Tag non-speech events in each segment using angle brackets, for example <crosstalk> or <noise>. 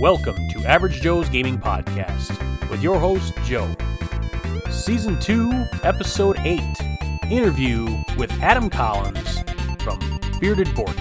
Welcome to Average Joe's Gaming Podcast with your host, Joe. Season 2, Episode 8 Interview with Adam Collins from Bearded Board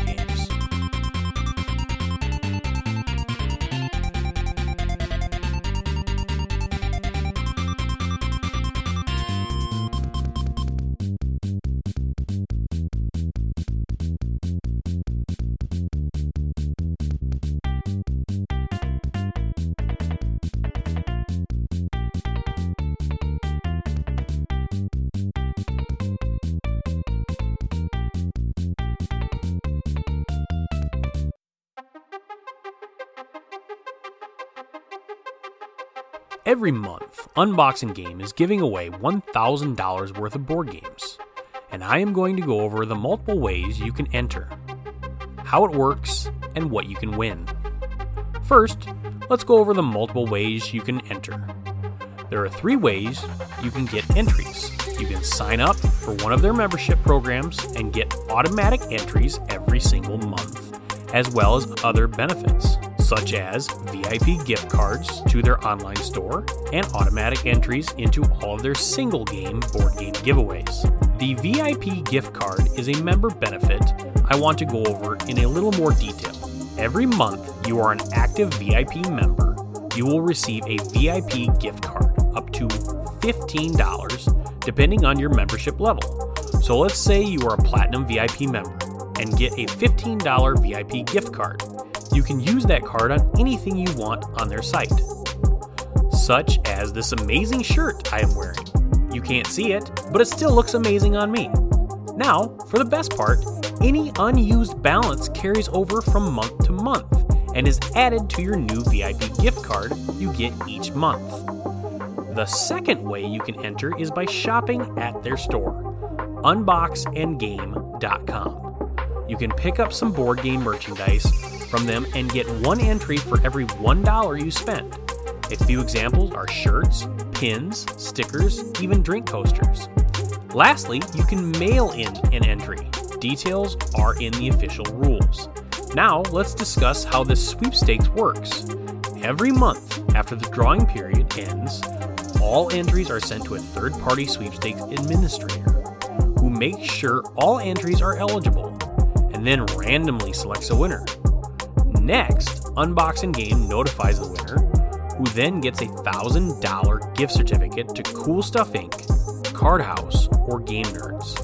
Every month, Unboxing Game is giving away $1,000 worth of board games, and I am going to go over the multiple ways you can enter, how it works, and what you can win. First, let's go over the multiple ways you can enter. There are three ways you can get entries. You can sign up for one of their membership programs and get automatic entries every single month, as well as other benefits such as VIP gift cards to their online store and automatic entries into all of their single game board game giveaways. The VIP gift card is a member benefit I want to go over in a little more detail. Every month you are an active VIP member, you will receive a VIP gift card up to $15 depending on your membership level. So let's say you are a Platinum VIP member and get a $15 VIP gift card you can use that card on anything you want on their site, such as this amazing shirt I am wearing. You can't see it, but it still looks amazing on me. Now, for the best part, any unused balance carries over from month to month and is added to your new VIP gift card you get each month. The second way you can enter is by shopping at their store, unboxandgame.com. You can pick up some board game merchandise from them and get one entry for every $1 you spend. A few examples are shirts, pins, stickers, even drink coasters. Lastly, you can mail in an entry. Details are in the official rules. Now, let's discuss how this sweepstakes works. Every month after the drawing period ends, all entries are sent to a third party sweepstakes administrator who makes sure all entries are eligible and then randomly selects a winner. Next, Unboxing Game notifies the winner, who then gets a $1,000 gift certificate to Cool Stuff Inc., CardHaus, or Game Nerds.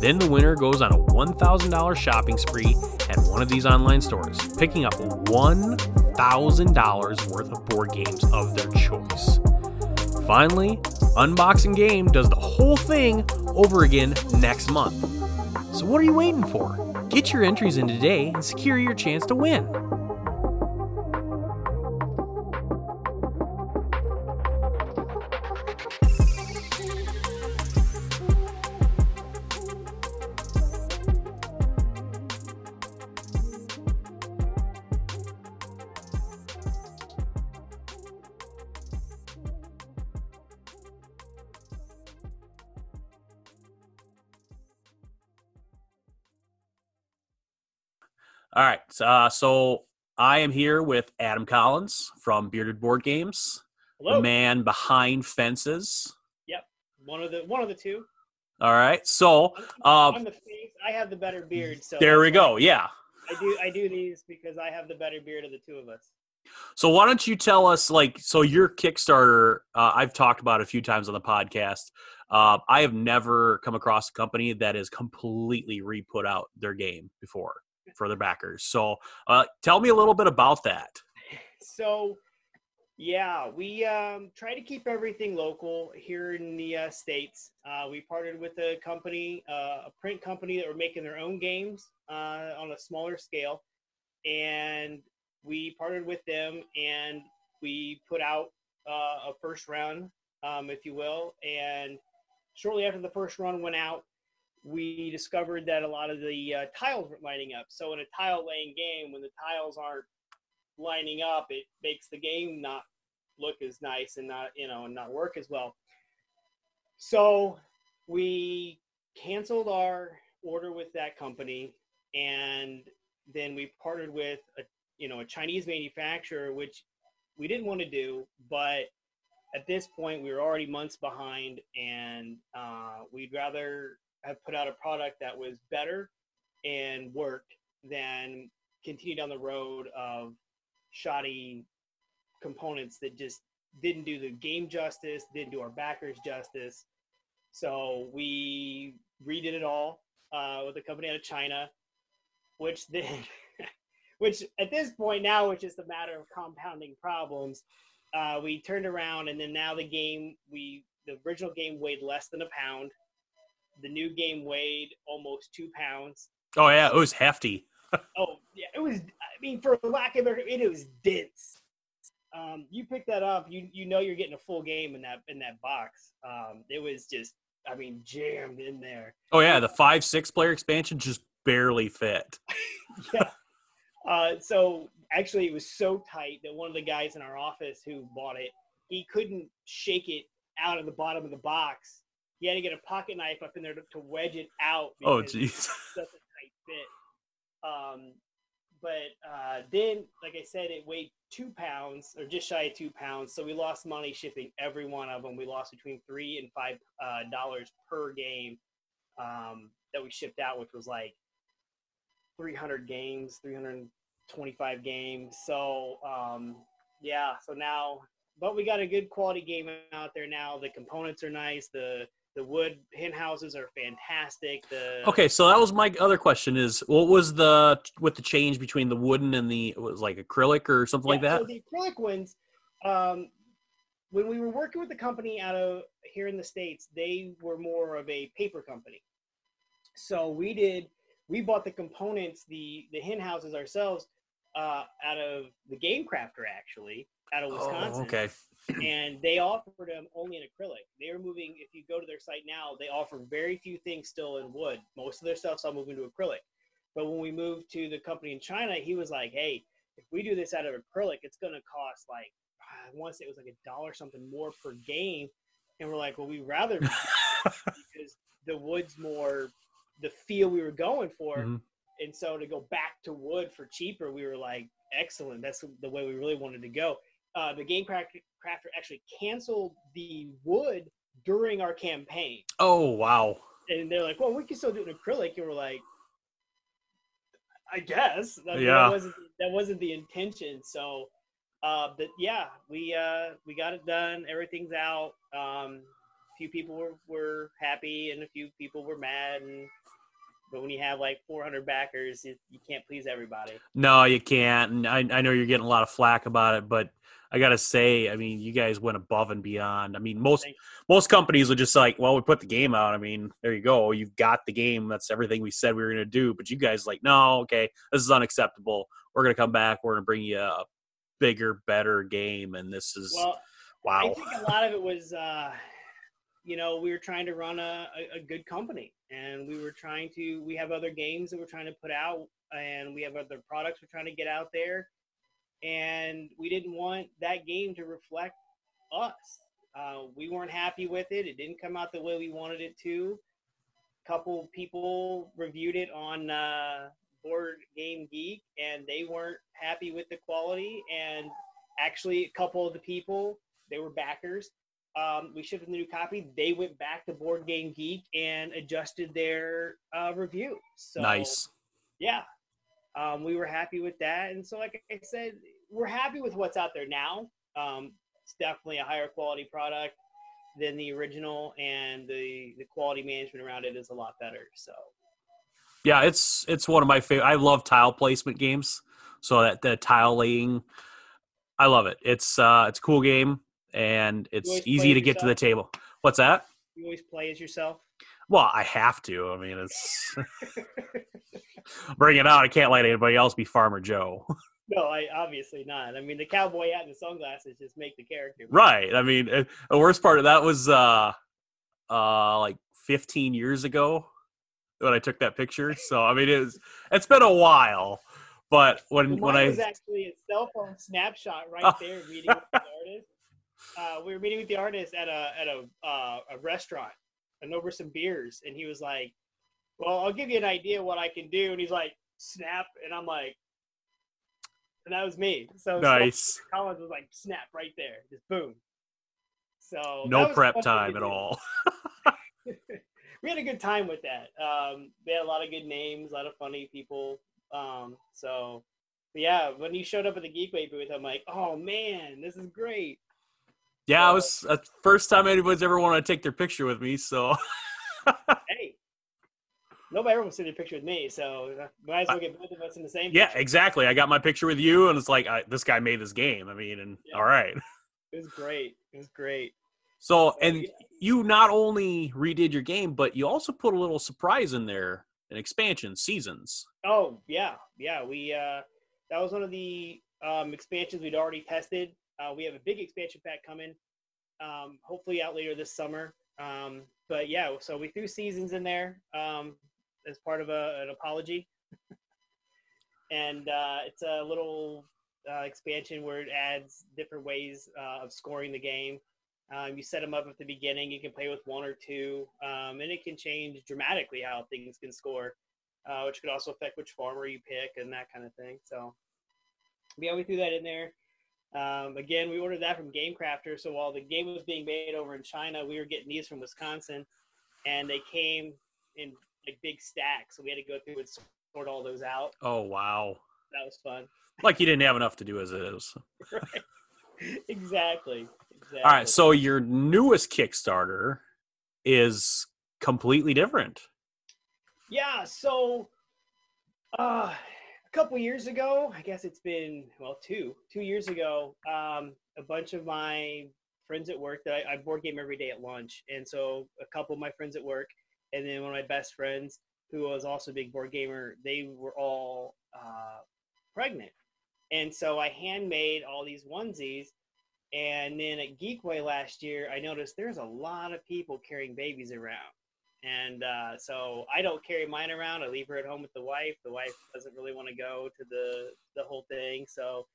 Then the winner goes on a $1,000 shopping spree at one of these online stores, picking up $1,000 worth of board games of their choice. Finally, Unboxing Game does the whole thing over again next month. So, what are you waiting for? Get your entries in today and secure your chance to win. Uh, so I am here with Adam Collins from Bearded Board Games, Hello. the man behind fences. Yep, one of the one of the two. All right. So uh, I'm the face. I have the better beard. So there we go. Yeah. I do I do these because I have the better beard of the two of us. So why don't you tell us, like, so your Kickstarter? Uh, I've talked about a few times on the podcast. Uh, I have never come across a company that has completely re-put out their game before for their backers. So uh, tell me a little bit about that. So, yeah, we um, try to keep everything local here in the uh, states. Uh, we partnered with a company, uh, a print company that were making their own games uh, on a smaller scale, and we partnered with them and we put out uh, a first run, um, if you will. And shortly after the first run went out, we discovered that a lot of the uh, tiles weren't lining up. So in a tile laying game, when the tiles aren't lining up, it makes the game not look as nice and not you know and not work as well. So we canceled our order with that company, and then we partnered with a you know a Chinese manufacturer, which we didn't want to do, but at this point we were already months behind, and uh, we'd rather have put out a product that was better and worked than continue down the road of shoddy components that just didn't do the game justice, didn't do our backers justice. So we redid it all uh, with a company out of China, which then, <laughs> which at this point now, which is a matter of compounding problems. Uh, we turned around, and then now the game we the original game weighed less than a pound. The new game weighed almost two pounds. Oh yeah, it was hefty. <laughs> oh yeah, it was. I mean, for lack of it, it was dense. Um, you pick that up, you you know you're getting a full game in that in that box. Um, it was just, I mean, jammed in there. Oh yeah, the five six player expansion just barely fit. <laughs> yeah. Uh, so actually, it was so tight that one of the guys in our office who bought it, he couldn't shake it out of the bottom of the box. He had to get a pocket knife up in there to, to wedge it out. Oh, jeez. Such a tight fit. Um, but uh, then, like I said, it weighed two pounds or just shy of two pounds. So we lost money shipping every one of them. We lost between three and five uh, dollars per game um, that we shipped out, which was like 300 games, 325 games. So um, yeah, so now, but we got a good quality game out there now. The components are nice. The the wood hen houses are fantastic. The okay, so that was my other question: is what was the with the change between the wooden and the it was like acrylic or something yeah, like that? So the acrylic ones, um, when we were working with the company out of here in the states, they were more of a paper company. So we did we bought the components, the the hen houses ourselves, uh, out of the Game Crafter actually out of Wisconsin. Oh, okay and they offered them only in acrylic. They are moving. If you go to their site now, they offer very few things still in wood. Most of their stuff's all moving to acrylic. But when we moved to the company in China, he was like, "Hey, if we do this out of acrylic, it's going to cost like I want to say it was like a dollar something more per game." And we're like, "Well, we'd rather <laughs> because the wood's more the feel we were going for." Mm-hmm. And so to go back to wood for cheaper, we were like, "Excellent! That's the way we really wanted to go." Uh, the game crafter actually canceled the wood during our campaign. Oh wow! And they're like, "Well, we can still do an acrylic," and we're like, "I guess." That, yeah. That wasn't, that wasn't the intention. So, uh, but yeah, we uh, we got it done. Everything's out. Um, a few people were, were happy, and a few people were mad, and but when you have like 400 backers, you, you can't please everybody. No, you can't. And I, I know you're getting a lot of flack about it, but I gotta say, I mean, you guys went above and beyond. I mean, most most companies are just like, well, we put the game out. I mean, there you go. You've got the game. That's everything we said we were gonna do. But you guys like, no, okay, this is unacceptable. We're gonna come back. We're gonna bring you a bigger, better game. And this is well, wow. I think a lot of it was, uh, you know, we were trying to run a, a good company, and we were trying to. We have other games that we're trying to put out, and we have other products we're trying to get out there and we didn't want that game to reflect us. Uh, we weren't happy with it. It didn't come out the way we wanted it to. A couple people reviewed it on uh, Board Game Geek, and they weren't happy with the quality. And actually, a couple of the people, they were backers. Um, we shipped them the new copy. They went back to Board Game Geek and adjusted their uh, review. So, nice. Yeah, um, we were happy with that. And so, like I said, we're happy with what's out there now. Um, it's definitely a higher quality product than the original, and the the quality management around it is a lot better. So, yeah, it's it's one of my favorite. I love tile placement games. So that the tile laying, I love it. It's uh, it's a cool game, and it's easy to get to the table. What's that? You always play as yourself. Well, I have to. I mean, it's <laughs> bring it out. I can't let anybody else be Farmer Joe. <laughs> No, I obviously not. I mean, the cowboy hat and the sunglasses just make the character. Right. I mean, uh, the worst part of that was uh, uh, like 15 years ago when I took that picture. So I mean, it's it's been a while. But when well, when I was actually a cell phone snapshot right there, meeting <laughs> with the artist. Uh, we were meeting with the artist at a at a uh, a restaurant and over some beers, and he was like, "Well, I'll give you an idea what I can do," and he's like, "Snap," and I'm like, and that was me. So nice. Collins was like snap right there, just boom. So no prep time at all. <laughs> <laughs> we had a good time with that. Um, they had a lot of good names, a lot of funny people. Um, so yeah, when you showed up at the Geekway booth, I'm like, oh man, this is great. Yeah, so, it was the first time anybody's ever wanted to take their picture with me. So <laughs> nobody ever wants to take a picture with me, so might as well get both of us in the same. Yeah, picture. exactly. I got my picture with you, and it's like I, this guy made this game. I mean, and yeah. all right. <laughs> It was great. It was great. So, and you not only redid your game, but you also put a little surprise in there, an expansion, seasons. Oh yeah, yeah. We uh, that was one of the um, expansions we'd already tested. Uh, we have a big expansion pack coming, um, hopefully out later this summer. Um, but yeah, so we threw seasons in there um, as part of a, an apology, and uh, it's a little uh, expansion where it adds different ways uh, of scoring the game. Um, you set them up at the beginning. You can play with one or two, um, and it can change dramatically how things can score, uh, which could also affect which farmer you pick and that kind of thing. So, yeah, we threw that in there. Um, again, we ordered that from Game Crafter. So while the game was being made over in China, we were getting these from Wisconsin, and they came in like big stacks. So we had to go through and sort all those out. Oh wow, that was fun. Like you didn't have enough to do as it is. <laughs> right. Exactly. Exactly. All right, so your newest Kickstarter is completely different. Yeah, so uh, a couple years ago, I guess it's been well two two years ago. Um, a bunch of my friends at work that I, I board game every day at lunch, and so a couple of my friends at work, and then one of my best friends who was also a big board gamer, they were all uh, pregnant, and so I handmade all these onesies and then at Geekway last year, I noticed there's a lot of people carrying babies around. And uh, so I don't carry mine around. I leave her at home with the wife. The wife doesn't really want to go to the, the whole thing. So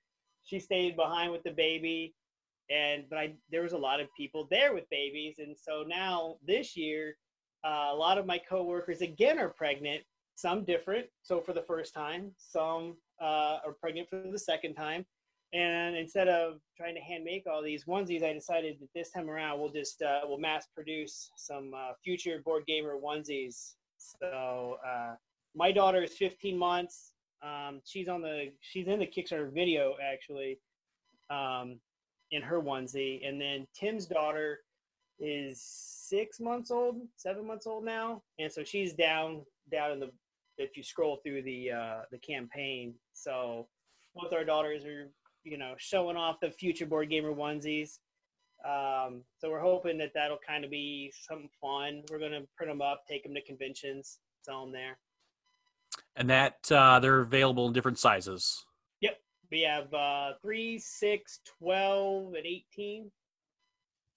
she stayed behind with the baby. And but I there was a lot of people there with babies. And so now this year, uh, a lot of my coworkers again are pregnant, some different. So for the first time, some uh, are pregnant for the second time and instead of trying to hand make all these onesies, I decided that this time around we'll just uh, we'll mass produce some uh, future board gamer onesies. So uh, my daughter is 15 months. Um, she's on the she's in the Kickstarter video actually, um, in her onesie, and then Tim's daughter is six months old, seven months old now, and so she's down down in the if you scroll through the uh, the campaign. So both our daughters are you know, showing off the future board gamer onesies. Um, so we're hoping that that'll kind of be something fun. We're going to print them up, take them to conventions, sell them there. And that uh, they're available in different sizes. Yep. We have uh, 3, 6, 12, and 18.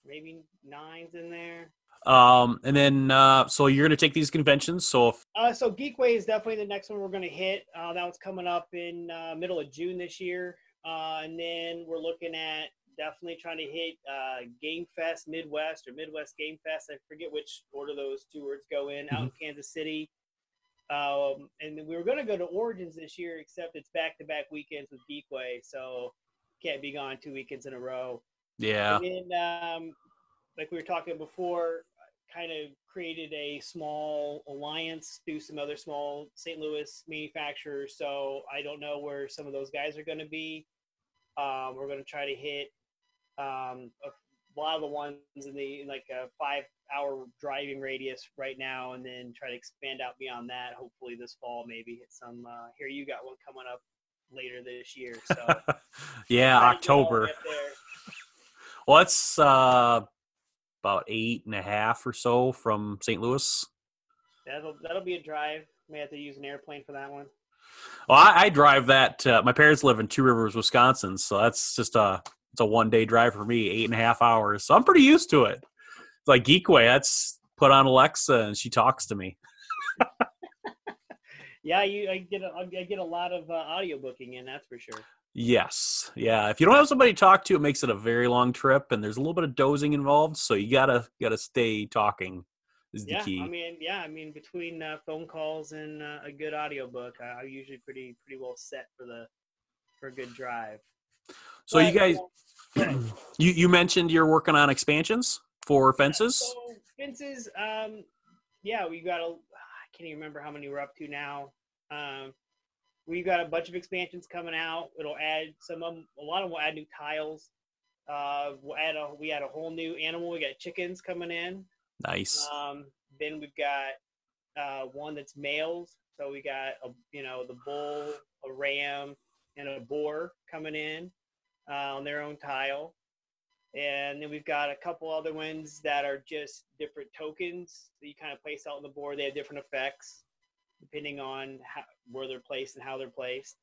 Maybe nines in there. Um, and then, uh, so you're going to take these conventions. So, if- uh, so Geekway is definitely the next one we're going to hit. Uh, that was coming up in uh, middle of June this year. Uh, and then we're looking at definitely trying to hit uh, Game Fest Midwest or Midwest Game Fest. I forget which order those two words go in. Mm-hmm. Out in mm-hmm. Kansas City. Um, and we were going to go to Origins this year, except it's back-to-back weekends with Geekway, so can't be gone two weekends in a row. Yeah. And then, um, like we were talking before, kind of created a small alliance through some other small St. Louis manufacturers. So I don't know where some of those guys are going to be. Um, we're going to try to hit um, a, lot of the ones in the in like a five hour driving radius right now, and then try to expand out beyond that. Hopefully this fall, maybe hit some. Uh, here you got one coming up later this year. So <laughs> yeah, October. Well, it's uh, about eight and a half or so from St. Louis. That'll that'll be a drive. May have to use an airplane for that one. Well, I, I drive that. Uh, my parents live in Two Rivers, Wisconsin, so that's just a it's a one day drive for me, eight and a half hours. So I'm pretty used to it. It's like Geekway, that's put on Alexa and she talks to me. <laughs> yeah, you I get a, I get a lot of uh, audio booking in. That's for sure. Yes, yeah. If you don't have somebody to talk to, it makes it a very long trip, and there's a little bit of dozing involved. So you gotta gotta stay talking is the yeah, key. I mean, yeah, I mean, between uh, phone calls and uh, a good audiobook, I, I'm usually pretty pretty well set for the for a good drive. So you guys, <clears throat> you you mentioned you're working on expansions for fences. So fences, um, yeah, we got a. I can't even remember how many we're up to now. Um, we've got a bunch of expansions coming out. It'll add some of 'em- A lot of them will add new tiles. Uh, we'll add a. We had a whole new animal. We got chickens coming in. Nice. Um, then we've got uh, one that's males. So we got a you know the bull, a ram, and a boar coming in uh, on their own tile. And then we've got a couple other ones that are just different tokens that you kind of place out on the board. They have different effects depending on how, where they're placed and how they're placed.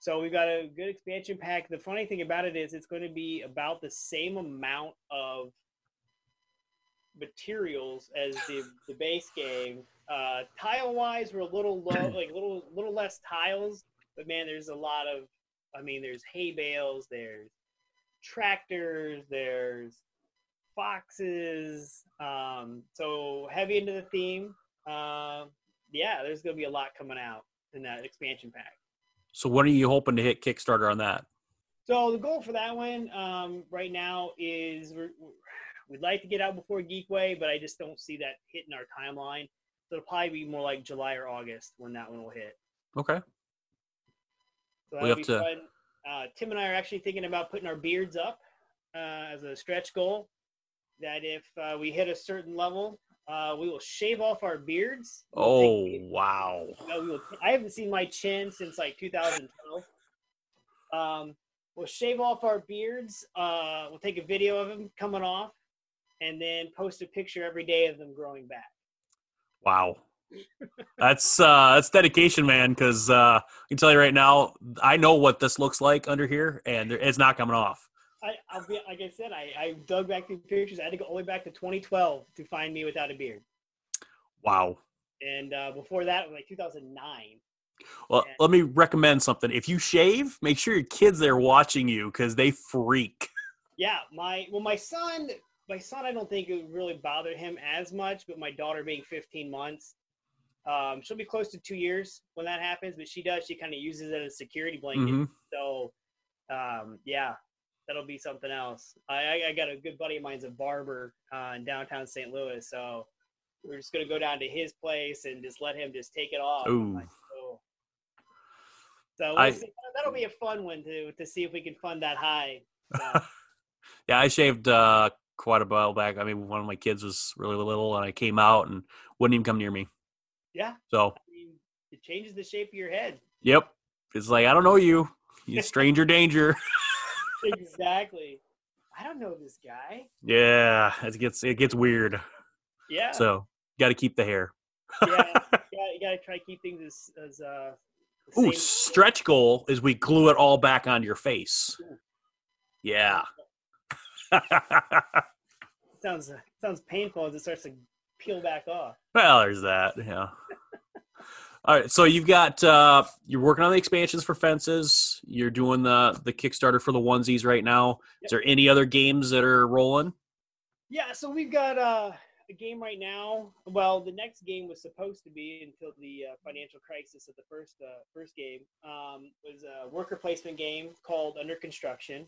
So we've got a good expansion pack. The funny thing about it is it's going to be about the same amount of materials as the, the base game. Uh, tile wise, we're a little low, <clears throat> like a little little less tiles, but man, there's a lot of. I mean, there's hay bales, there's tractors, there's foxes. Um, so heavy into the theme. Um, yeah, there's gonna be a lot coming out in that expansion pack. So when are you hoping to hit Kickstarter on that? So the goal for that one um, right now is we're, we're- we'd like to get out before Geekway, but I just don't see that hitting our timeline. So it'll probably be more like July or August when that one will hit. Okay. So We have to- fun. Uh, Tim and I are actually thinking about putting our beards up uh, as a stretch goal. That if uh, we hit a certain level, uh, we will shave off our beards. We'll Oh wow. no, will, I haven't seen my chin since like 2012. Um, we'll shave off our beards. Uh, we'll take a video of them coming off, and then post a picture every day of them growing back. Wow. That's uh that's dedication, man, because uh I can tell you right now, I know what this looks like under here and it's not coming off. I, I'll be like I said, I, I dug back through pictures. I had to go all the way back to 2012 to find me without a beard, Wow. and uh, before that, was like 2009. Well, Yeah. let me recommend something. If you shave, make sure your kids there watching you because they freak. <laughs> Yeah, my well, my son, my son, I don't think it really bothered him as much, but my daughter being 15 months, um, she'll be close to two years when that happens. But she does, she kind of uses it as a security blanket. Mhm. So, um, yeah, that'll be something else. I, I, I got a good buddy of mine's a barber uh, in downtown St. Louis, so we're just gonna go down to his place and just let him just take it off. Ooh. like, oh. So we'll I- that'll be a fun one to to see if we can fund that high. So. <laughs> Yeah, I shaved uh quite a while back. I mean, one of my kids was really little and I came out and wouldn't even come near me. Yeah, So, I mean, it changes the shape of your head. yep. It's like I don't know you. You <laughs> stranger danger. <laughs> exactly. I don't know this guy. Yeah, it gets it gets weird. Yeah. So, got to keep the hair. yeah. You <laughs> gotta, you gotta try to keep things as, as uh. Ooh, stretch goal is we glue it all back onto your face. Yeah. <laughs> Sounds sounds painful as it starts to peel back off. well, there's that. Yeah. All right, so you've got uh you're working on the expansions for fences. You're doing the the Kickstarter for the onesies right now. Is there any other games that are rolling? Yeah. So we've got uh, a game right now. Well, the next game was supposed to be until the uh, financial crisis of the first uh, first game. Um, was a worker placement game called Under Construction.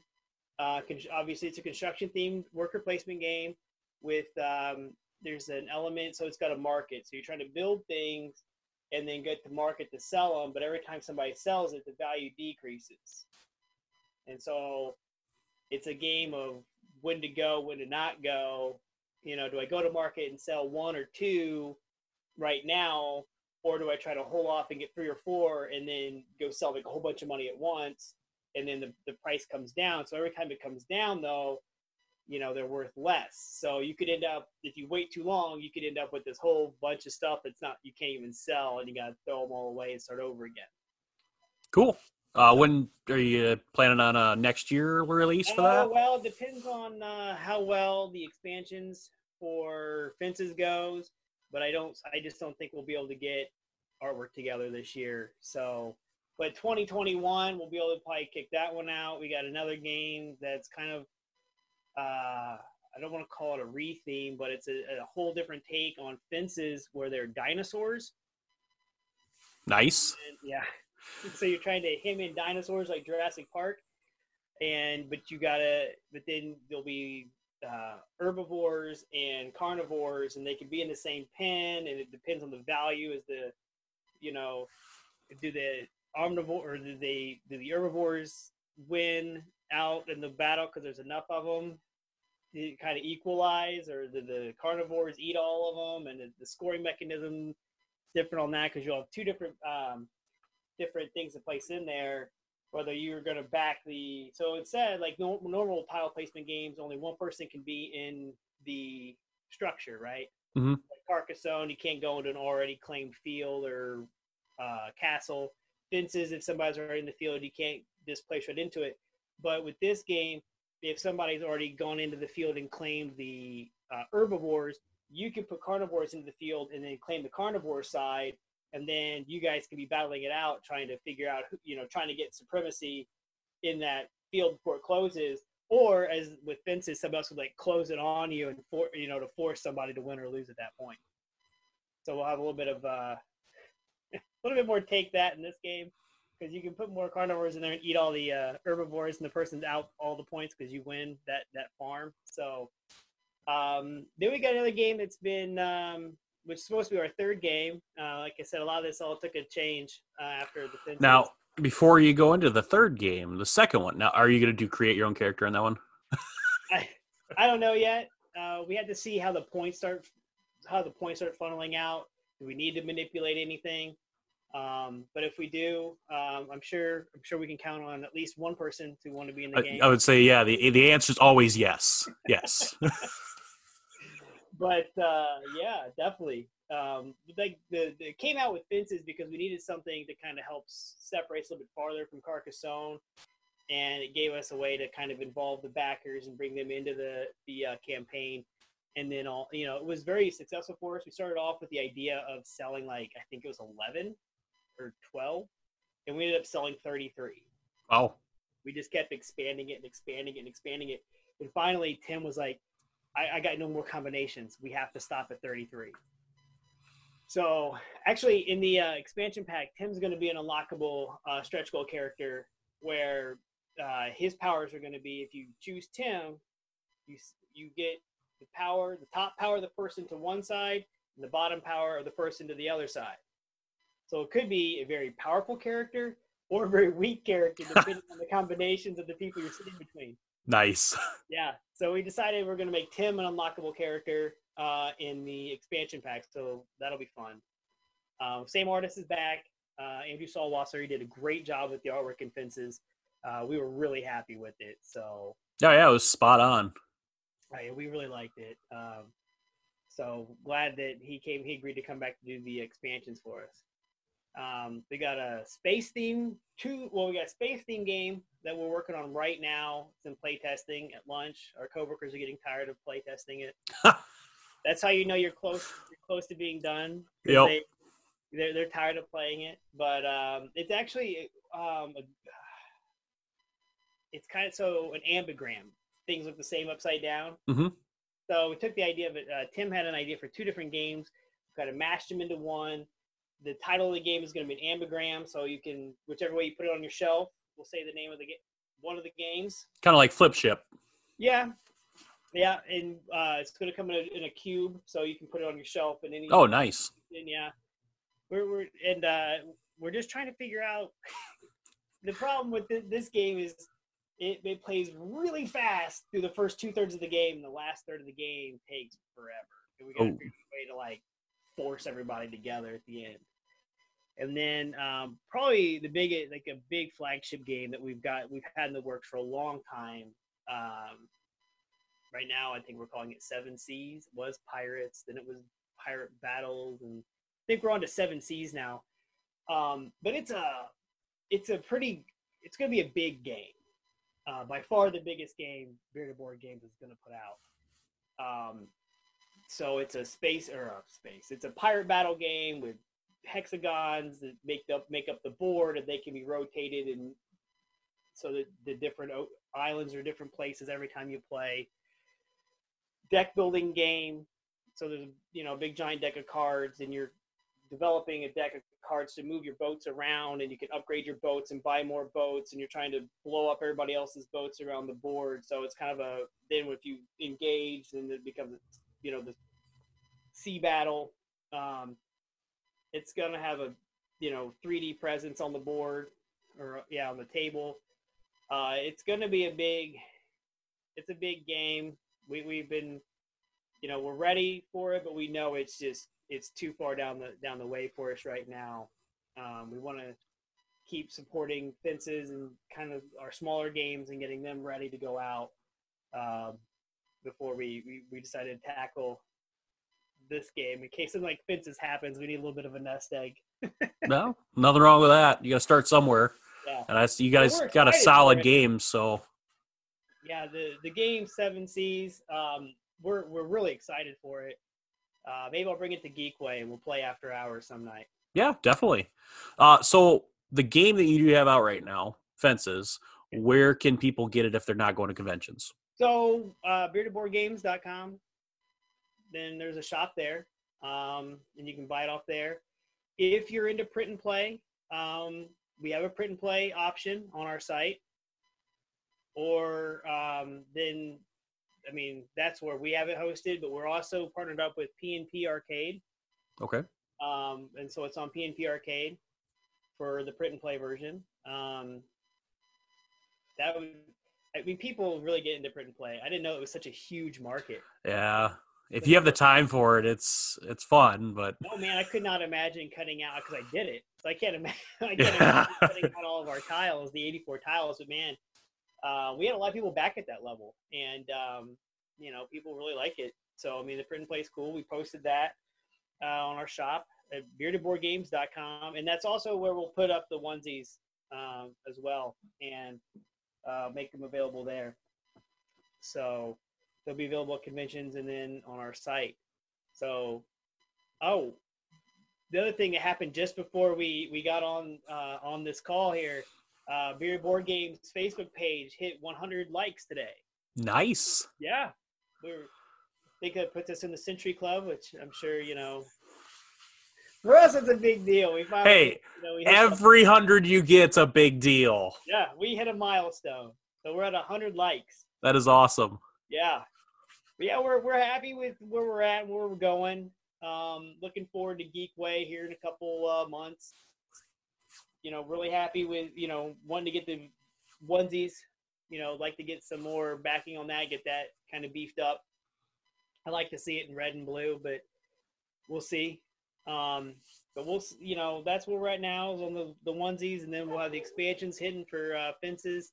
Uh, con- obviously, it's a construction themed worker placement game with um, there's an element, so it's got a market. So you're trying to build things and then get to market to sell them, but every time somebody sells it, the value decreases. And so it's a game of when to go, when to not go. You know, do I go to market and sell one or two right now, or do I try to hold off and get three or four and then go sell like a whole bunch of money at once, and then the, the price comes down. So every time it comes down, though, you know they're worth less. So you could end up if you wait too long, you could end up with this whole bunch of stuff that's not you can't even sell, and you got to throw them all away and start over again. Cool. Uh when are you planning on a next year release for that? Uh, well, it depends on uh, how well the expansions for fences goes, but I don't. I just don't think we'll be able to get artwork together this year. So, but 2021, we'll be able to probably kick that one out. We got another game that's kind of. Uh, I don't want to call it a re-theme, but it's a, a whole different take on fences where they're dinosaurs. Nice. And, yeah. <laughs> so you're trying to hem in dinosaurs like Jurassic Park, and but you gotta, but then there'll be uh, herbivores and carnivores, and they can be in the same pen, and it depends on the value. Is the, you know, do the omnivore or do they do the herbivores win out in the battle because there's enough of them? to kind of equalize, or do the carnivores eat all of them, and the, the scoring mechanism different on that because you'll have two different um, different things to place in there whether you're going to back the so it said like no, normal tile placement games only one person can be in the structure right Mhm. like carcassonne you can't go into an already claimed field or uh, castle fences if somebody's already in the field you can't displace right into it but with this game if somebody's already gone into the field and claimed the uh, herbivores you can put carnivores into the field and then claim the carnivore side and then you guys can be battling it out trying to figure out who- you know trying to get supremacy in that field before it closes. Or as with fences somebody else would like close it on you and for you know to force somebody to win or lose at that point. So we'll have a little bit of uh <laughs> a little bit more take that in this game because you can put more carnivores in there and eat all the uh, herbivores and the person's out all the points because you win that that farm so um, then we got another game that's been, um, which is supposed to be our third game. Uh, like I said, a lot of this all took a change uh, after the fences. Now, before you go into the third game, the second one. Now, are you going to do create your own character in that one? <laughs> I, I don't know yet. Uh, we had to see how the points start, how the points start funneling out. Do we need to manipulate anything? Um, but if we do, um, I'm sure I'm sure we can count on at least one person to want to be in the I, game. I would say, yeah. the The answer is always yes. Yes. <laughs> <laughs> but uh, yeah, definitely. Um, like the, the it came out with fences because we needed something to kind of help separate us a little bit farther from Carcassonne, and it gave us a way to kind of involve the backers and bring them into the the uh, campaign. And then all you know, it was very successful for us. We started off with the idea of selling like I think it was eleven or twelve, and we ended up selling thirty three oh, we just kept expanding it and expanding it and expanding it. And finally, Tim was like, I, I got no more combinations. We have to stop at 33. So, actually, in the uh, expansion pack, Tim's going to be an unlockable uh, stretch goal character where uh, his powers are going to be if you choose Tim, you, you get the power, the top power of the person to one side, and the bottom power of the person to the other side. So, it could be a very powerful character or a very weak character, depending on the <laughs> combinations of the people you're sitting between. nice. <laughs> Yeah. So we decided we're going to make Tim an unlockable character uh, in the expansion pack. So that'll be fun. Um, same artist is back. Uh, Andrew Solwasser. He did a great job with the artwork and fences. Uh, we were really happy with it. So Yeah, yeah. It was spot on. uh, we really liked it. Um, so glad that he came. He agreed to come back to do the expansions for us. Um, we got a space theme two. Well, we got a space theme game that we're working on right now. It's in play testing at lunch. Our coworkers are getting tired of play testing it. <laughs> That's how you know you're close. You're close to being done. Yep. They, they're they're tired of playing it, but um, it's actually um, it's kind of so an ambigram. Things look the same upside down. Mhm. So we took the idea of it. Uh, Tim had an idea for two different games. Kind of mashed them into one. The title of the game is going to be an ambigram, so you can whichever way you put it on your shelf, we'll say the name of the game. One of the games. Kind of like flip ship. Yeah, yeah, and uh, it's going to come in a, in a cube, so you can put it on your shelf and any. Oh, nice. and yeah, we're, we're and uh, we're just trying to figure out. <laughs> the problem with thi- this game is it, it plays really fast through the first two thirds of the game, and the last third of the game takes forever. And we got to Oh. figure a way to like force everybody together at the end. And then um, probably the big like a big flagship game that we've got we've had in the works for a long time. Um, right now, I think we're calling it Seven Seas. It was Pirates, then it was Pirate Battles, and I think we're on to Seven Seas now. Um, but it's a it's a pretty it's going to be a big game. Uh, by far the biggest game Bearded Board Games is going to put out. Um, so it's a space or a space. It's a pirate battle game with hexagons that make up make up the board, and they can be rotated, and so that the different islands are different places every time you play. Deck building game. So there's you know a big giant deck of cards, and you're developing a deck of cards to move your boats around, and you can upgrade your boats and buy more boats, and you're trying to blow up everybody else's boats around the board. So it's kind of a then if you engage, then it becomes you know the sea battle. Um, it's gonna have a you know 3D presence on the board or yeah on the table. Uh, it's gonna be a big, it's a big game. We we've been, you know, we're ready for it, but we know it's just it's too far down the down the way for us right now. Um, we want to keep supporting fences and kind of our smaller games and getting them ready to go out um, before we, we we decided to tackle this game in case something like fences happens. We need a little bit of a nest egg. <laughs> no, nothing wrong with that. You got to start somewhere. Yeah. And that's you guys got a solid game, so Yeah, the the game Seven Seas. Um, we're we're really excited for it. Uh, maybe I'll bring it to Geekway and we'll play after hours some night. yeah, definitely. Uh, so the game that you do have out right now, Fences, where can people get it if they're not going to conventions? So uh, beardedboardgames.com. Then there's a shop there, um, and you can buy it off there. If you're into print and play, um, we have a print and play option on our site. Or um, then, I mean, that's where we have it hosted. But we're also partnered up with PNP Arcade, Okay. um, and so it's on PNP Arcade for the print and play version. Um, that would, I mean, people really get into print and play. I didn't know it was such a huge market. Yeah. If you have the time for it, it's it's fun, but Oh man, I could not imagine cutting out because I did it. So I can't imagine, <laughs> I can't Yeah. <laughs> imagine cutting out all of our tiles, the 84 tiles. But man, uh, we had a lot of people back at that level, and um, you know, people really like it. So I mean, the print and play is cool. We posted that uh, on our shop at beardedboardgames.com, and that's also where we'll put up the onesies um, as well and uh, make them available there. So they'll be available at conventions and then on our site. So, oh, the other thing that happened just before we we got on uh, on this call here, uh, Bearded Board Games Facebook page hit 100 likes today. nice. Yeah, we're I think that puts us in the Century Club, which I'm sure you know. For us, it's a big deal. We finally, Hey, you know, we Every hundred you get's a big deal. yeah, we hit a milestone. So we're at 100 likes. That is awesome. Yeah. But yeah, we're we're happy with where we're at and where we're going. Um, looking forward to Geekway here in a couple uh, months. You know, really happy with you know wanting to get the onesies. You know, like to get some more backing on that, get that kind of beefed up. I like to see it in red and blue, but we'll see. Um, but we'll, you know, that's where we're at now is on the the onesies, and then we'll have the expansions hidden for uh, fences,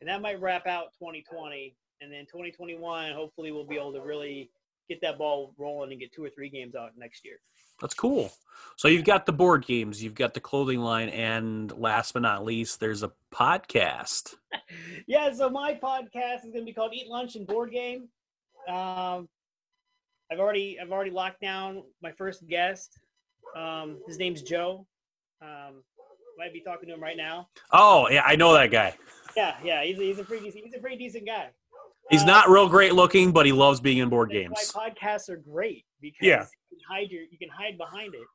and that might wrap out 2020 and then 2021 hopefully we'll be able to really get that ball rolling and get two or three games out next year That's cool. So you've got the board games, you've got the clothing line, and last but not least, there's a podcast. <laughs> yeah so my podcast is going to be called eat lunch and board game um, i've already i've already locked down my first guest um, his name's joe um, might be talking to him right now Oh, yeah, I know that guy. yeah yeah he's a, he's a pretty he's a pretty decent guy He's Uh, not real great looking, but he loves being in board games. why podcasts are great because Yeah. you can hide your you can hide behind it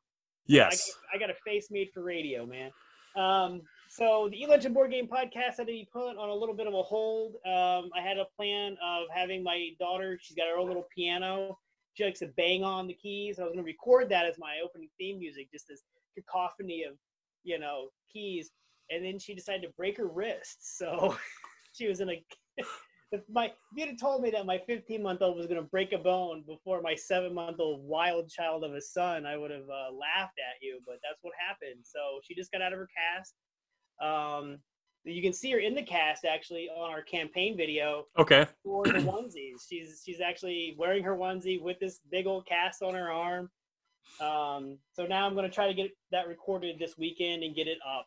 Yes. I, got- I got a face made for radio, man. Um, so the Eat Lunch and Board Game Podcast had to be put on a little bit of a hold. Um, I had a plan of having my daughter. She's got her own little piano. She likes to bang on the keys. I was going to record that as my opening theme music, just this cacophony of, you know, keys. And then she decided to break her wrist, so <laughs> she was in a. If my if you'd have told me that my 15 month old was going to break a bone before my seven month old wild child of a son, I would have uh, laughed at you. But that's what happened. So she just got out of her cast. Um, you can see her in the cast actually on our campaign video Okay. for the onesies. She's she's actually wearing her onesie with this big old cast on her arm. Um, so now I'm going to try to get that recorded this weekend and get it up.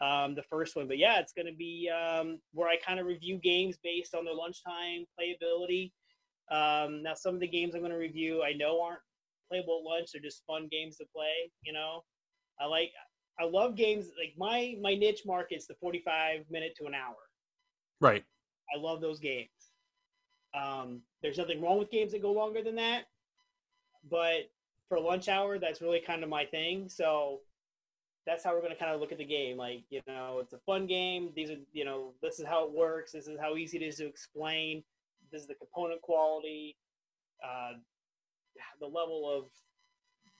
Um, the first one, but yeah, it's going to be um, where I kind of review games based on their lunchtime playability. Um, now, some of the games I'm going to review, I know aren't playable at lunch; they're just fun games to play. You know, I like, I love games like my my niche market's the 45 minute to an hour. Right. I love those games. Um, there's nothing wrong with games that go longer than that, but for lunch hour, that's really kind of my thing. So that's how we're going to kind of look at the game. Like, you know, it's a fun game. These are, you know, this is how it works. This is how easy it is to explain. This is the component quality, uh, the level of,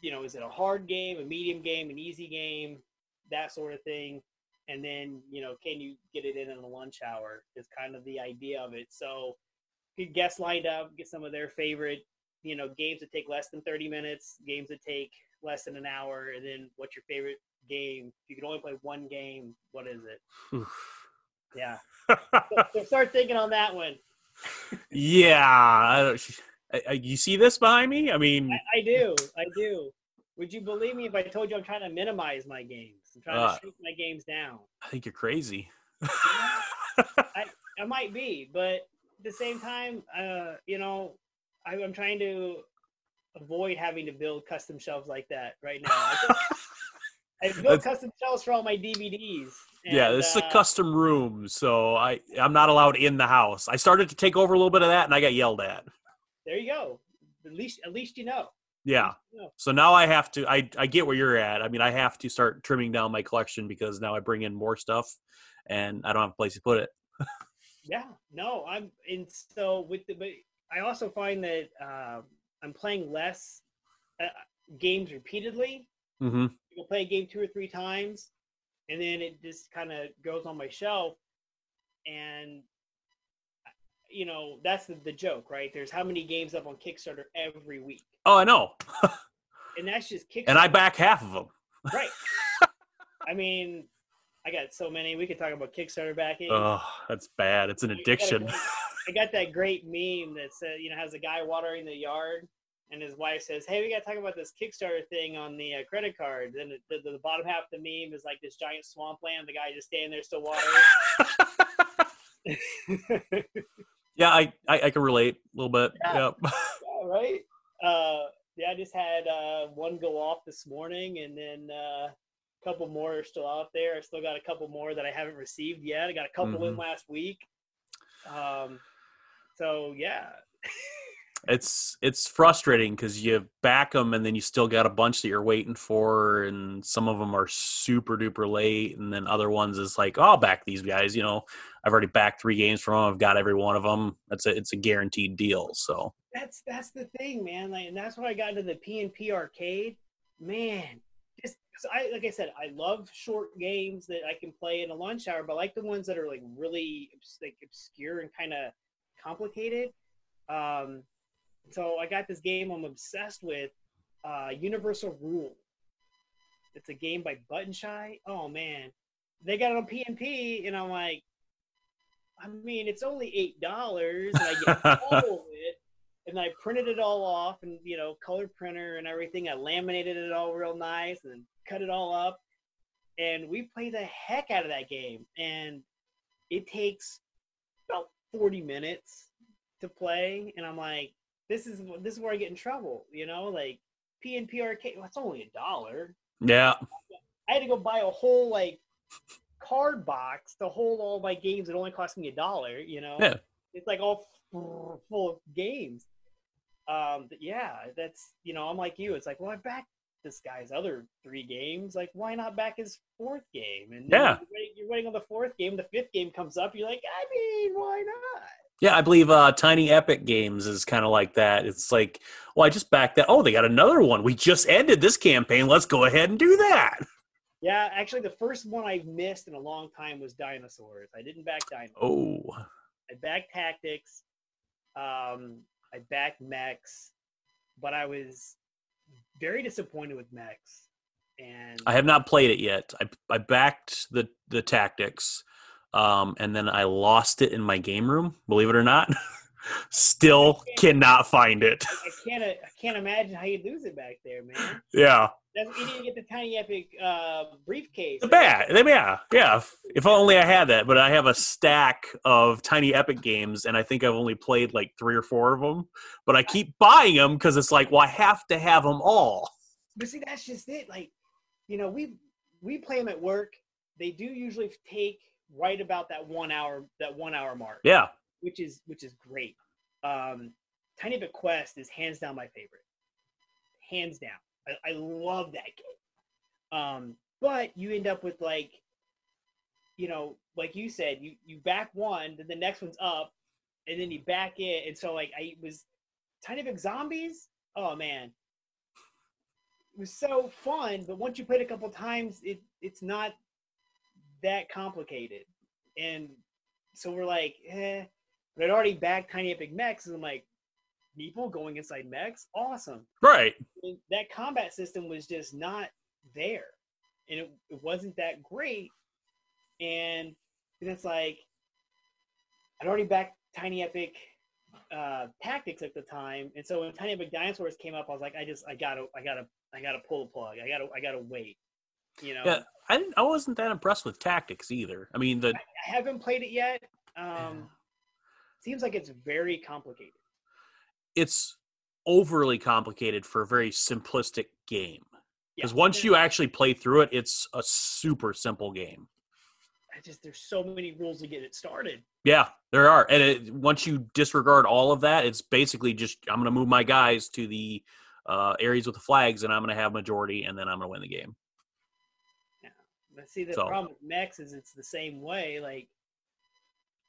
you know, is it a hard game, a medium game, an easy game, that sort of thing. And then, you know, can you get it in in a lunch hour? Is kind of the idea of it. So, get guests lined up, get some of their favorite, you know, games that take less than 30 minutes, games that take less than an hour, and then what's your favorite game? If you can only play one game, what is it? yeah. <laughs> so, start thinking on that one. yeah. I don't, I, you see this behind me? I mean, I, I, do. I do. Would you believe me if I told you I'm trying to minimize my games? I'm trying uh, to shrink my games down. I think you're crazy. I, I might be, but at the same time, uh, you know, I, I'm trying to avoid having to build custom shelves like that right now. I built custom shelves for all my DVDs. And, yeah, this is a uh, custom room, so I I'm not allowed in the house. I started to take over a little bit of that, and I got yelled at. There you go. At least at least you know. Yeah. You know. So now I have to. I I get where you're at. I mean, I have to start trimming down my collection because now I bring in more stuff, and I don't have a place to put it. <laughs> yeah. No, I'm and so with the but I also find that uh, I'm playing less uh, games repeatedly. Mm-hmm. I'll play a game two or three times, and then it just kind of goes on my shelf. And you know, that's the, the joke, right? There's how many games up on Kickstarter every week. Oh, I know. <laughs> and that's just Kickstarter. And I back half of them. right. <laughs> I mean, I got so many. We could talk about Kickstarter backing. Oh, that's bad. It's an addiction. I got that great meme that says, you know, has a guy watering the yard, and his wife says, "Hey, we got to talk about this Kickstarter thing on the uh, credit card." Then the, the, the, bottom half of the meme is like this giant swampland. The guy just standing there still watering. <laughs> yeah, I, I, I can relate a little bit. Yeah, yep. <laughs> yeah right. Uh, yeah, I just had uh, one go off this morning, and then uh, a couple more are still out there. I still got a couple more that I haven't received yet. I got a couple mm-hmm. in last week. Um, so yeah. <laughs> it's it's frustrating because you back them and then you still got a bunch that you're waiting for and some of them are super duper late and then other ones is like oh, i'll back these guys you know? I've already backed three games from them i've got every one of them that's a it's a guaranteed deal so. That's that's the thing man like and that's when i got into the pnp arcade. Man just I like I said, I love short games that I can play in a lunch hour, but I like the ones that are like really like obscure and kind of complicated. Um, so I got this game I'm obsessed with, uh, Universal Rule. It's a game by Button Shy. Oh man, they got it on PNP, and I'm like, I mean, it's only eight dollars, and I get <laughs> all of it. And I printed it all off, and you know, color printer and everything. I laminated it all real nice, and cut it all up. And we play the heck out of that game, and it takes about 40 minutes to play. And I'm like, this is this is where I get in trouble, you know, like PNP arcade. Well, it's only a dollar. Yeah. I had to go buy a whole like card box to hold all my games. It only cost me a dollar. You know. Yeah. It's like all full of games. Um. Yeah. That's you know. I'm like you. It's like well, I backed this guy's other three games. Like, why not back his fourth game? And yeah, you're waiting, you're waiting on the fourth game. The fifth game comes up. You're like, I mean, why not? Yeah, I believe uh, Tiny Epic Games is kind of like that. It's like, well, I just backed that. Oh, they got another one. We just ended this campaign. Let's go ahead and do that. Yeah, actually, the first one I missed in a long time was Dinosaurs. I didn't back Dinosaurs. Oh. I backed Tactics. Um, I backed Max, but I was very disappointed with Max. And I have not played it yet. I I backed the the Tactics um, and then I lost it in my game room. Believe it or not, <laughs> still cannot find it. I can't. I can't imagine how you lose it back there, man. Yeah. That's, you didn't get the tiny epic uh, briefcase. The bat, yeah, yeah. If only I had that, but I have a stack of tiny epic games, and I think I've only played like three or four of them. But I keep buying them because it's like, well, I have to have them all. But see, that's just it. Like, you know, we we play them at work. They do usually take right about that one hour that one hour mark. Yeah, which is which is great. Um, Tiny Epic Quest is hands down my favorite, hands down. I, I love that game. Um, but you end up with like, you know, like you said, you you back one, then the next one's up, and then you back it, and so like I was Tiny Epic Zombies. Oh man, it was so fun. But once you play it a couple times, it it's not that complicated, and so we're like, eh. But I'd already backed Tiny Epic Mechs, and I'm like, people going inside mechs, awesome. Right. And that combat system was just not there, and it, it wasn't that great. And then it's like, I'd already backed Tiny Epic uh, Tactics at the time, and so when Tiny Epic Dinosaurs came up, I was like, I just, I gotta, I gotta, I gotta pull the plug. I gotta, I gotta wait. You know. Yeah, I didn't. I wasn't that impressed with tactics either. I mean, the I haven't played it yet. Um, seems like it's very complicated. it's overly complicated for a very simplistic game. Because Yeah. once you actually play through it, it's a super simple game. I just there's so many rules to get it started. Yeah, there are. And it, once you disregard all of that, it's basically just I'm going to move my guys to the uh, areas with the flags, and I'm going to have majority, and then I'm going to win the game. But see, the So- problem with mechs is it's the same way. Like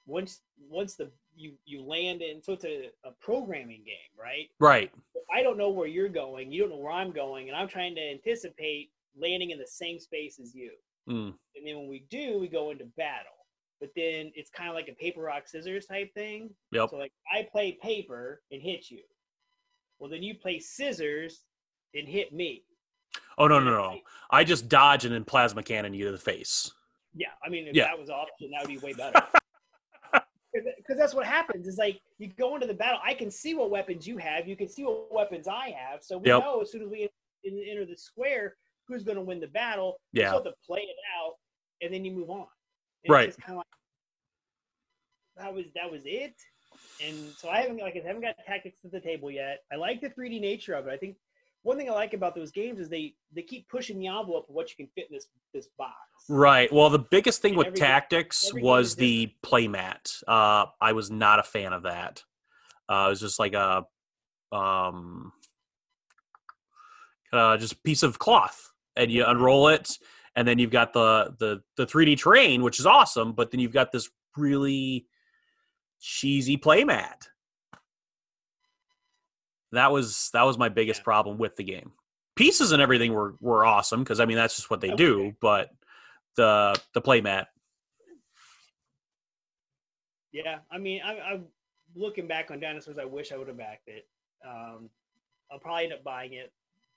once once the you you land in, so it's a, a programming game, right? Right. I don't know where you're going, you don't know where I'm going, and I'm trying to anticipate landing in the same space as you. Mm. And then when we do, we go into battle. But then it's kind of like a paper rock scissors type thing. Yep. So like I play paper and hit you. Well, then you play scissors and hit me. Oh no no no! I- just dodge and then plasma cannon you to the face. Yeah, I mean, if Yeah. that was option, that would be way better. <laughs> Because that's what happens. Is like you go into the battle. I can see what weapons you have. You can see what weapons I have. So we Yep. know as soon as we enter the square who's going to win the battle. You Yeah. just have to play it out, and then you move on. And Right. It's like that was that was it. And so I haven't like I haven't got tactics to the table yet. I like the 3D nature of it. I think one thing I like about those games is they they keep pushing the envelope of what you can fit in this this box. Right. Well, the biggest thing And with every tactics every was the playmat. Uh, I was not a fan of that. Uh, it was just like a um, uh, just a piece of cloth, and you unroll it, and then you've got the the the 3D terrain, which is awesome. But then you've got this really cheesy playmat. That was that was my biggest Yeah. problem with the game. Pieces and everything were were awesome because I mean that's just what they Okay. do. But the the playmat, Yeah, I mean, I, I'm looking back on dinosaurs. I wish I would have backed it. Um, I'll probably end up buying it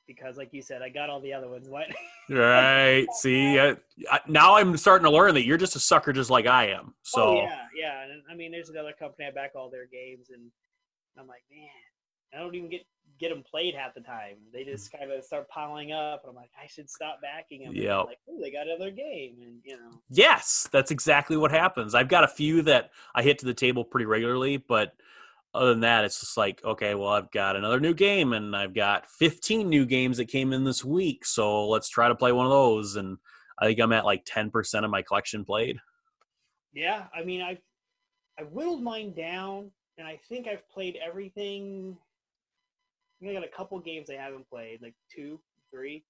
because, like you said, I got all the other ones. What? <laughs> right? See, I, I, now I'm starting to learn that you're just a sucker, just like I am. So oh yeah, yeah. And I mean, there's another company I back all their games, and I'm like, man, I don't even get get them played half the time. They just mm. kind of start piling up, and I'm like, I should stop backing them. Yeah, Like, oh, they got another game, and you know. yes, that's exactly what happens. I've got a few that I hit to the table pretty regularly, but other than that, it's just like, okay, well, I've got another new game, and I've got 15 new games that came in this week, so let's try to play one of those. And I think I'm at like 10% of my collection played. Yeah, I mean, I've I whittled mine down, and I think I've played everything. I got a couple games I haven't played, like two, three.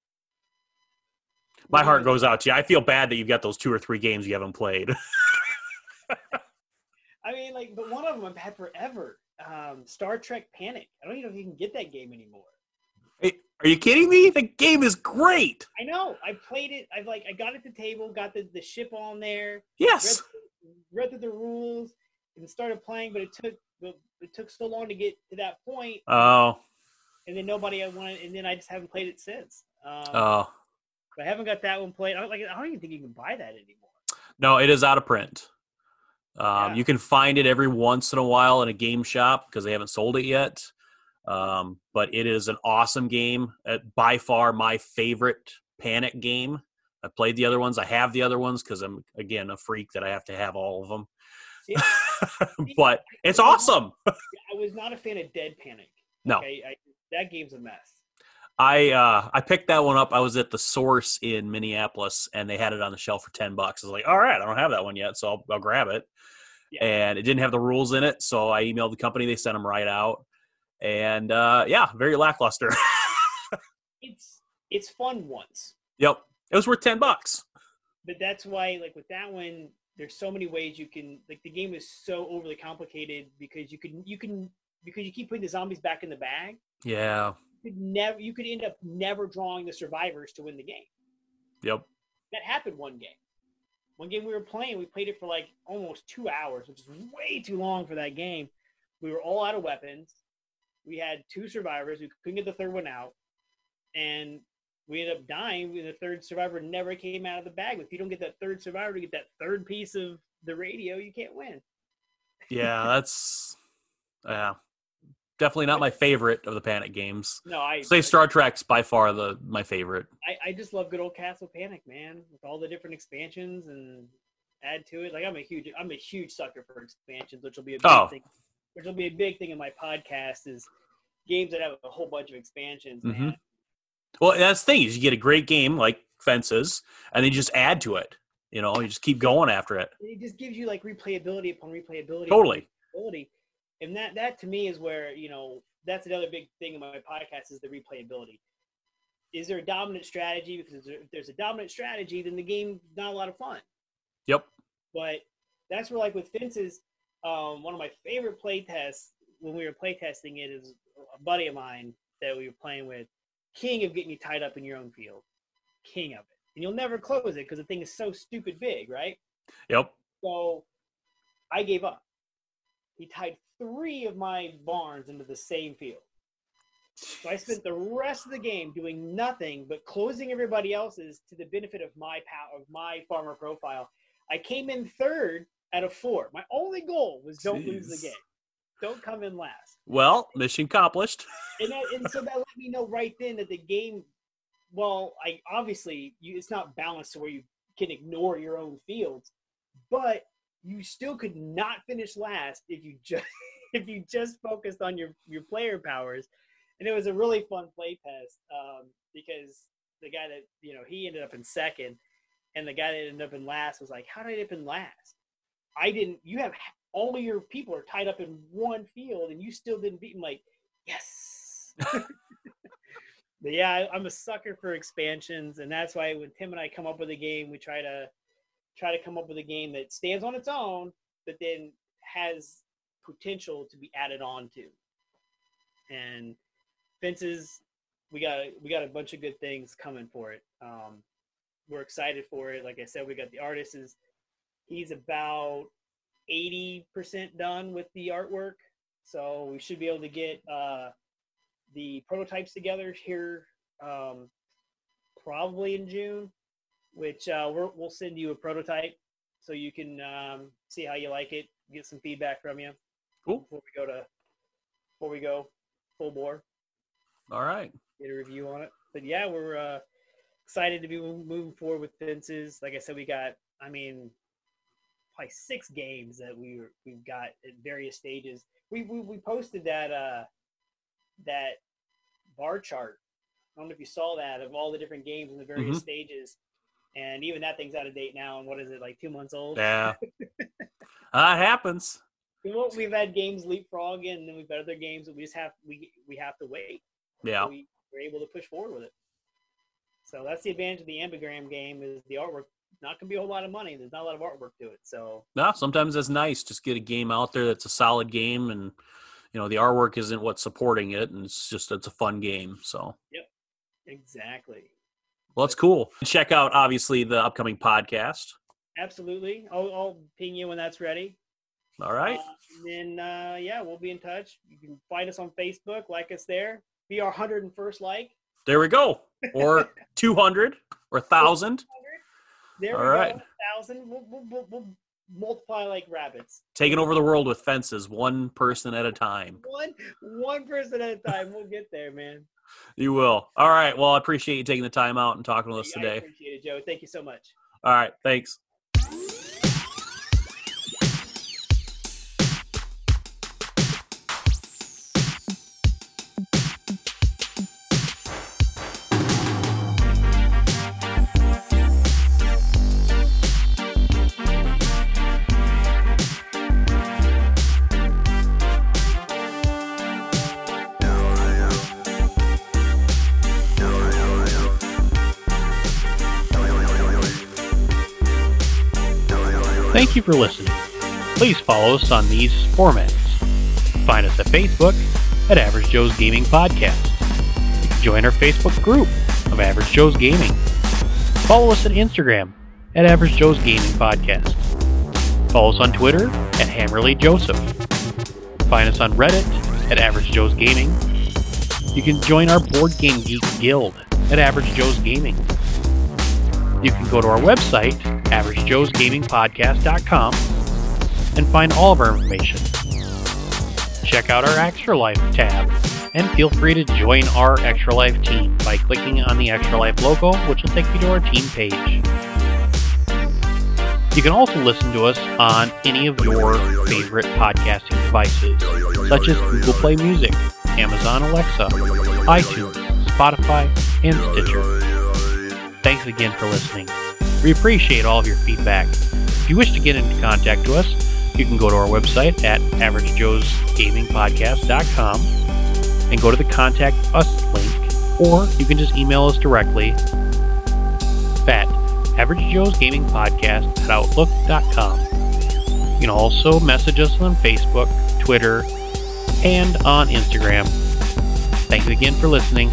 My heart goes out to you. I feel bad that you've got those two or three games you haven't played. <laughs> I mean, like, but one of them I've had forever. Um, Star Trek Panic. I don't even know if you can get that game anymore. Hey, Are you kidding me? The game is great. I know. I played it. I've like I got at the table, got the, the ship on there, read, Yes. read through the rules, and started playing. But it took it took so long to get to that point, Oh, and then nobody I wanted, and then I just haven't played it since. Um, oh. I haven't got that one played. I don't, like, I don't even think you can buy that anymore. No, it is out of print. Um, Yeah. You can find it every once in a while in a game shop because they haven't sold it yet. Um, but it is an awesome game. Uh, by far, my favorite Panic game. I played the other ones. I have the other ones because I'm again a freak that I have to have all of them. Yeah. <laughs> but it's awesome. <laughs> I was not a fan of Dead Panic. No. Okay, I, that game's a mess. I uh, I picked that one up. I was at the Source in Minneapolis, and they had it on the shelf for ten bucks. I was like, "All right, I don't have that one yet, so I'll, I'll grab it." Yeah. And it didn't have the rules in it, so I emailed the company. They sent them right out, and uh, yeah, very lackluster. <laughs> It's it's fun once. yep. It was worth ten bucks. But that's why, like with that one, there's so many ways you can like the game is so overly complicated because you can you can because you keep putting the zombies back in the bag. Yeah. You could never you could end up never drawing the survivors to win the game. Yep. That happened one game. One game we were playing, we played it for like almost two hours, which is way too long for that game. We were all out of weapons. We had two survivors. We couldn't get the third one out, and we ended up dying. The third survivor never came out of the bag. If you don't get that third survivor to get that third piece of the radio, you can't win. Yeah, that's yeah. Definitely not my favorite of the Panic games. No, I say Star Trek's by far the my favorite. I, I just love good old Castle Panic, man, with all the different expansions and add to it. Like I'm a huge I'm a huge sucker for expansions, which will be a big Oh. thing. Which will be a big thing in my podcast is games that have a whole bunch of expansions, man. Mhm. Well, that's the thing is you get a great game like Fences, and then you just add to it. You know, you just keep going after it. It just gives you like replayability upon replayability. upon Totally. replayability. And that that to me is where, you know, that's another big thing in my podcast is the replayability. Is there a dominant strategy? Because if there's a dominant strategy, then the game's not a lot of fun. Yep. But that's where, like with fences, um, one of my favorite play tests when we were play testing it is a buddy of mine that we were playing with, king of getting you tied up in your own field, king of it, and you'll never close it because the thing is so stupid big, right? Yep. So I gave up. He tied three of my barns into the same field. So I spent the rest of the game doing nothing but closing everybody else's to the benefit of my power of my farmer profile. I came in third out of four. My only goal was don't lose the game. Don't come in last. Well, mission accomplished. And, that, and so that let me know right then that the game, well, I obviously you, it's not balanced to where you can ignore your own fields, but you still could not finish last if you just <laughs> if you just focused on your your player powers. And it was a really fun play test um, because the guy that you know he ended up in second, and the guy that ended up in last was like, "How did I end up in last? I didn't. You have all of your people are tied up in one field, and you still didn't beat him." Like, yes. <laughs> but yeah, I, I'm a sucker for expansions, and that's why when Tim and I come up with a game, we try to try to come up with a game that stands on its own, but then has potential to be added on to. And fences, we got we got a bunch of good things coming for it. Um, we're excited for it. Like I said, we got the artist is he's about eighty percent done with the artwork, so we should be able to get uh, the prototypes together here um, probably in June. Which uh, we're, we'll send you a prototype so you can um, see how you like it, get some feedback from you Cool. before we go to before we go full bore All right. get a review on it. But yeah, we're uh, excited to be moving forward with fences. Like I said, we got, I mean, probably six games that we were, we've got at various stages. We, we we posted that uh that bar chart. I don't know if you saw that of all the different games in the various Mhm. stages, and even that thing's out of date now. And what is it like two months old? Yeah. <laughs> That happens. Well, we've had games leapfrog, and then we've had other games that we just have we we have to wait. Yeah. we're able to push forward with it. So that's the advantage of the ambigram game is the artwork not gonna be a whole lot of money. There's not a lot of artwork to it. So No, sometimes that's nice. Just get a game out there that's a solid game, and you know the artwork isn't what's supporting it, and it's just it's a fun game. So yep, exactly, well, that's cool. Check out obviously the upcoming podcast. absolutely. I'll, I'll ping you when that's ready. All right. Uh, and then uh, yeah, we'll be in touch. You can find us on Facebook, like us there. Be our hundred and first like. There we go. Or <laughs> two hundred or thousand. There All we right. go. Thousand. We'll, we'll, we'll, multiply like rabbits. Taking over the world with fences, one person at a time. One one person at a time. We'll get there, man. <laughs> You will. All right. Well, I appreciate you taking the time out and talking with us I today. appreciate it, Joe. Thank you so much. All right. Thanks. For listening. Please follow us on these formats. Find us at Facebook at Average Joe's Gaming Podcast. Join our Facebook group of Average Joe's Gaming. Follow us on Instagram at Average Joe's Gaming Podcast. Follow us on Twitter at Hammerly Joseph. Find us on Reddit at Average Joe's Gaming. You can join our Board Game Geek Guild at Average Joe's Gaming. You can go to our website, averagejoesgamingpodcast.com, and find all of our information. Check out our Extra Life tab, and feel free to join our Extra Life team by clicking on the Extra Life logo, which will take you to our team page. You can also listen to us on any of your favorite podcasting devices, such as Google Play Music, Amazon Alexa, iTunes, Spotify, and Stitcher. Thanks again for listening. We appreciate all of your feedback. If you wish to get into contact with us, you can go to our website at averagejoesgamingpodcast.com and go to the Contact Us link, or you can just email us directly at averagejoesgamingpodcast at outlook.com. You can also message us on Facebook, Twitter, and on Instagram. Thanks again for listening.